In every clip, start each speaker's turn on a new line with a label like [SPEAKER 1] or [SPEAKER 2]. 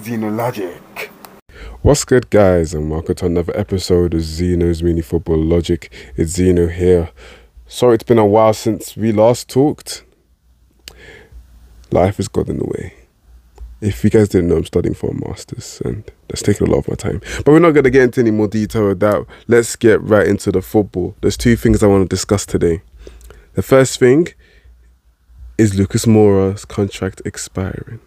[SPEAKER 1] Zeno Logic.
[SPEAKER 2] What's good, guys, and welcome to another episode of Zeno's Mini Football Logic. It's Zeno here. Sorry, it's been a while since we last talked. Life has got in the way. If you guys didn't know, I'm studying for a master's, and that's taking a lot of my time. But we're not going to get into any more detail with that. Let's get right into the football. There's two things I want to discuss today. The first thing is Lucas Moura's contract expiring.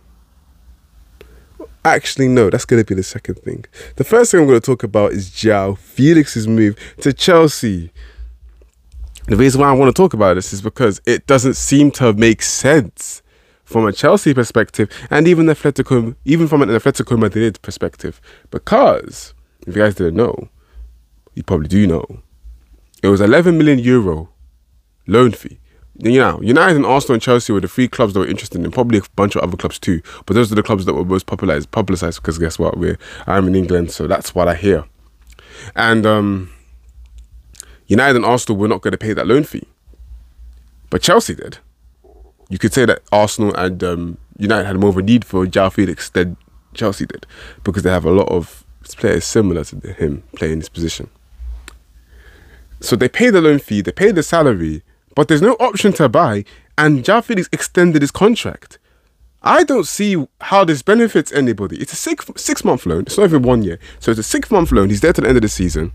[SPEAKER 2] Actually, no, that's going to be the second thing. The first thing I'm going to talk about is João Felix's move to Chelsea. The reason why I want to talk about this is because it doesn't seem to make sense from a Chelsea perspective and even Atletico, even from an Atletico Madrid perspective. Because if you guys didn't know, you probably do know, it was 11 million euro loan fee. You know, United and Arsenal and Chelsea were the three clubs that were interested in, probably a bunch of other clubs too. But those are the clubs that were most popularized, publicized because guess what? We're I'm in England, so that's what I hear. And um, United and Arsenal were not going to pay that loan fee, but Chelsea did. You could say that Arsenal and um, United had more of a need for João Felix than Chelsea did because they have a lot of players similar to him playing this position. So they pay the loan fee, they pay the salary, but there's no option to buy, and João Felix extended his contract. I don't see how this benefits anybody. It's a six six month loan. It's not even one year. So it's a six month loan. He's there to the end of the season.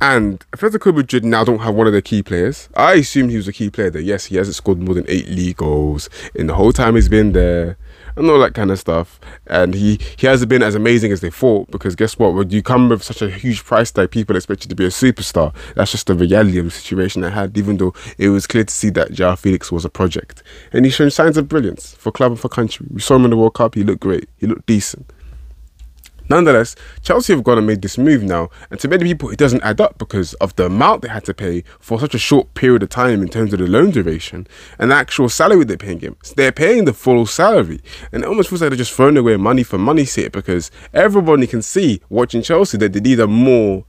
[SPEAKER 2] And Atletico Madrid now don't have one of their key players. I assume he was a key player there. Yes, he hasn't scored more than eight league goals in the whole time he's been there and all that kind of stuff. And he, he hasn't been as amazing as they thought because guess what? When you come with such a huge price tag, people expect you to be a superstar. That's just the reality of the situation I had, even though it was clear to see that João Felix was a project. And he's shown signs of brilliance for club and for country. We saw him in the World Cup, he looked great, he looked decent. Nonetheless, Chelsea have gone and made this move now, and to many people, it doesn't add up because of the amount they had to pay for such a short period of time in terms of the loan duration and the actual salary they're paying him. So they're paying the full salary, and it almost feels like they're just throwing away money for money's sake because everybody can see watching Chelsea that they need a more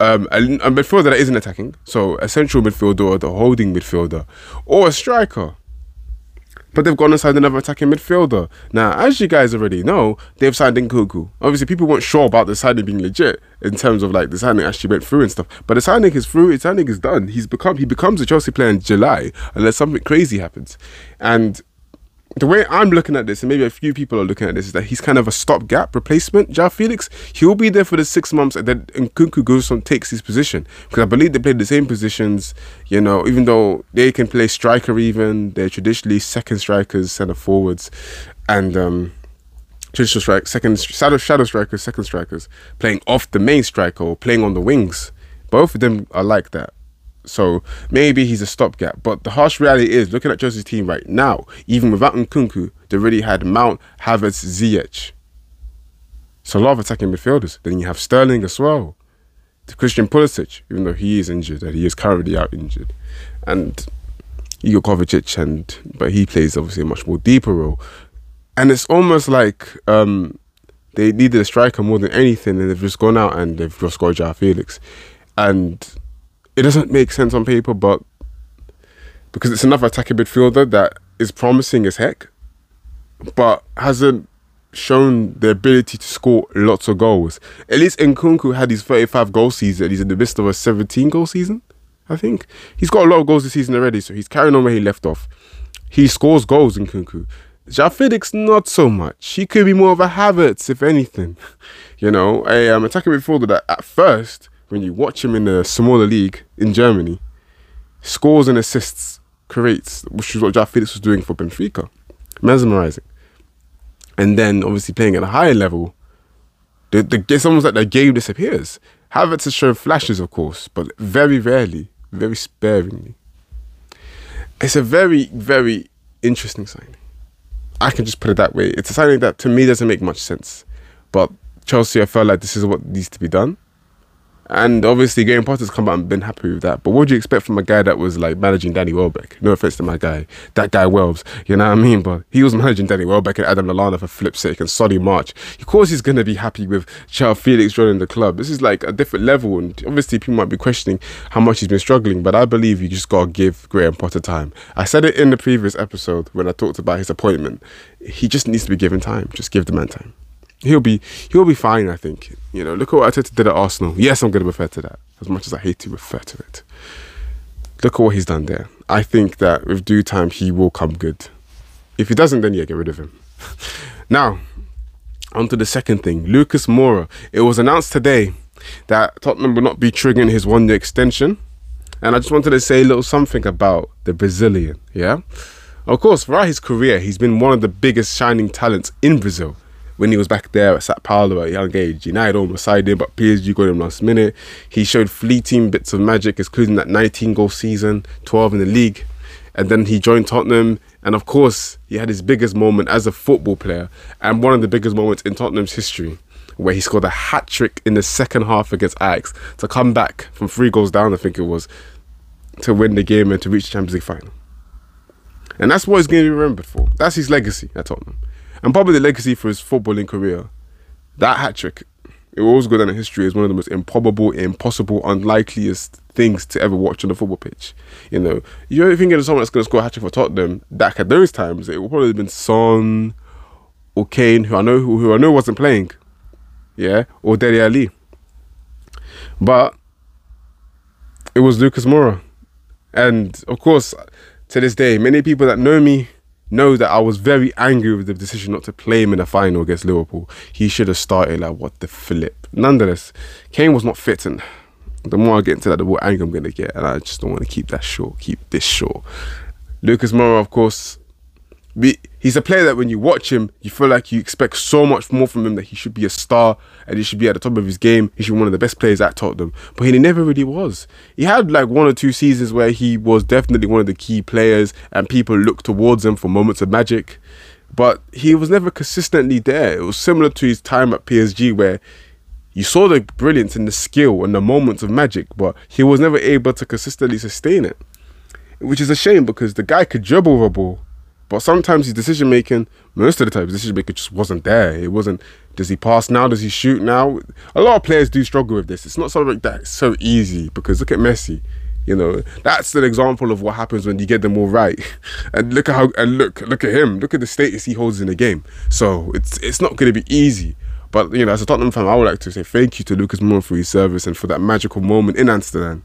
[SPEAKER 2] um, a, a midfielder that isn't attacking, so a central midfielder or the holding midfielder, or a striker. But they've gone and signed another attacking midfielder. Now, as you guys already know, they've signed Nkunku. Obviously, people weren't sure about the signing being legit in terms of like the signing actually went through and stuff. But the signing is through. The signing is done. He's become he becomes a Chelsea player in July unless something crazy happens. And the way I'm looking at this, and maybe a few people are looking at this, is that he's kind of a stopgap replacement. João Felix, he'll be there for the six months, and then Nkunku goes on takes his position because I believe they play the same positions. You know, even though they can play striker, even they're traditionally second strikers, centre forwards, and um, traditional strike second shadow shadow strikers, second strikers, playing off the main striker or playing on the wings. Both of them are like that. So maybe he's a stopgap. But the harsh reality is, looking at Chelsea's team right now, even without Nkunku, they already had Mount, Havertz, Ziyech. So a lot of attacking midfielders. Then you have Sterling as well. To Christian Pulisic, even though he is injured, and he is currently out injured. And Igor Kovacic, and but he plays obviously a much more deeper role. And it's almost like um, they needed a striker more than anything, and they've just gone out and they've just got João Felix. And it doesn't make sense on paper, but because it's another attacking midfielder that is promising as heck, but hasn't shown the ability to score lots of goals. At least Nkunku had his 35 goal season. He's in the midst of a 17 goal season, I think. He's got a lot of goals this season already, so he's carrying on where he left off. He scores goals Nkunku. João not so much. He could be more of a Havertz, if anything. You know, a um, attacking midfielder that at first when you watch him in the smaller league in Germany, scores and assists creates, which is what João Felix was doing for Benfica. Mesmerizing. And then obviously playing at a higher level, the, the, it's almost like the game disappears. Havertz has shown flashes, of course, but very rarely, very sparingly. It's a very, very interesting signing. I can just put it that way. It's a signing that to me doesn't make much sense. But Chelsea, I felt like this is what needs to be done. And obviously, Graham Potter's come out and been happy with that. But what do you expect from a guy that was like managing Danny Welbeck? No offense to my guy, that guy Welbs, you know what I mean? But he was managing Danny Welbeck and Adam Lallana for flip's sake and Solly March. Of course, he's going to be happy with João Felix joining the club. This is like a different level. And obviously, people might be questioning how much he's been struggling. But I believe you just got to give Graham Potter time. I said it in the previous episode when I talked about his appointment. He just needs to be given time. Just give the man time he'll be he'll be fine. I think. You know, look at what Arteta did at Arsenal. Yes, I'm going to refer to that as much as I hate to refer to it. Look at what he's done there. I think that with due time he will come good. If he doesn't, then yeah, get rid of him. now, on to the second thing. Lucas Moura. It was announced today that Tottenham will not be triggering his one-year extension. And I just wanted to say a little something about the Brazilian, yeah? Of course, throughout his career, he's been one of the biggest shining talents in Brazil when he was back there at Sao Paulo at young age. United almost signed him, but PSG got him last minute. He showed fleeting bits of magic, including that 19 goal season, 12 in the league. And then he joined Tottenham. And of course, he had his biggest moment as a football player and one of the biggest moments in Tottenham's history, where he scored a hat trick in the second half against Ajax to come back from three goals down, I think it was, to win the game and to reach the Champions League final. And that's what he's going to be remembered for. That's his legacy at Tottenham and probably the legacy for his footballing career. That hat trick, it will always go down in history as one of the most improbable, impossible, unlikeliest things to ever watch on the football pitch. You know, you ever think of someone that's going to score a hat trick for Tottenham back at those times, it would probably have been Son or Kane, who I know who, who I know wasn't playing, yeah, or Dele Alli. But it was Lucas Moura, and of course, to this day, many people that know me know that I was very angry with the decision not to play him in the final against Liverpool. He should have started like what the flip. Nonetheless, Kane was not fit, and the more I get into that, the more angry I'm gonna get, and I just don't want to keep that short. Keep this short. Lucas Moura, of course, he's a player that when you watch him, you feel like you expect so much more from him that he should be a star and he should be at the top of his game. He should be one of the best players at Tottenham, but he never really was. He had like one or two seasons where he was definitely one of the key players and people looked towards him for moments of magic, but he was never consistently there. It was similar to his time at PSG where you saw the brilliance and the skill and the moments of magic, but he was never able to consistently sustain it. Which is a shame because the guy could dribble a ball but sometimes his decision making, most of the time, his decision making just wasn't there. It wasn't. Does he pass now? Does he shoot now? A lot of players do struggle with this. It's not something that's so easy because look at Messi. You know, that's an example of what happens when you get them all right. And look at how and look look at him. Look at the status he holds in the game. So it's it's not going to be easy. But you know, as a Tottenham fan, I would like to say thank you to Lucas Moura for his service and for that magical moment in Amsterdam.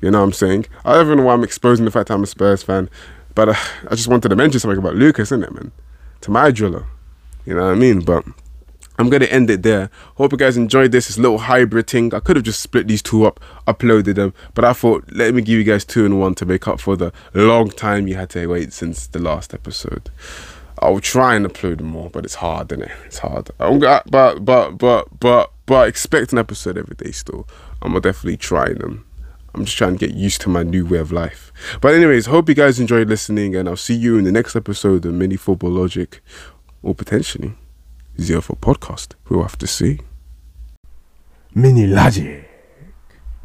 [SPEAKER 2] You know what I'm saying? I don't know why I'm exposing the fact I'm a Spurs fan. But uh, I just wanted to mention something about Lucas, isn't it, man? To my driller. You know what I mean? But I'm to end it there. Hope you guys enjoyed this, this little hybrid thing. I could have just split these two up, uploaded them, but I thought, let me give you guys two in one to make up for the long time you had to wait since the last episode. I'll try and upload more, but it's hard, isn't it? It's hard. I'm, gonna, but, but, but, but, but expect an episode every day still. I'm gonna definitely try them. I'm just trying to get used to my new way of life. But anyways, hope you guys enjoyed listening, and I'll see you in the next episode of Mini Football Logic, or potentially Zero for Podcast. We'll have to see.
[SPEAKER 1] Mini Logic.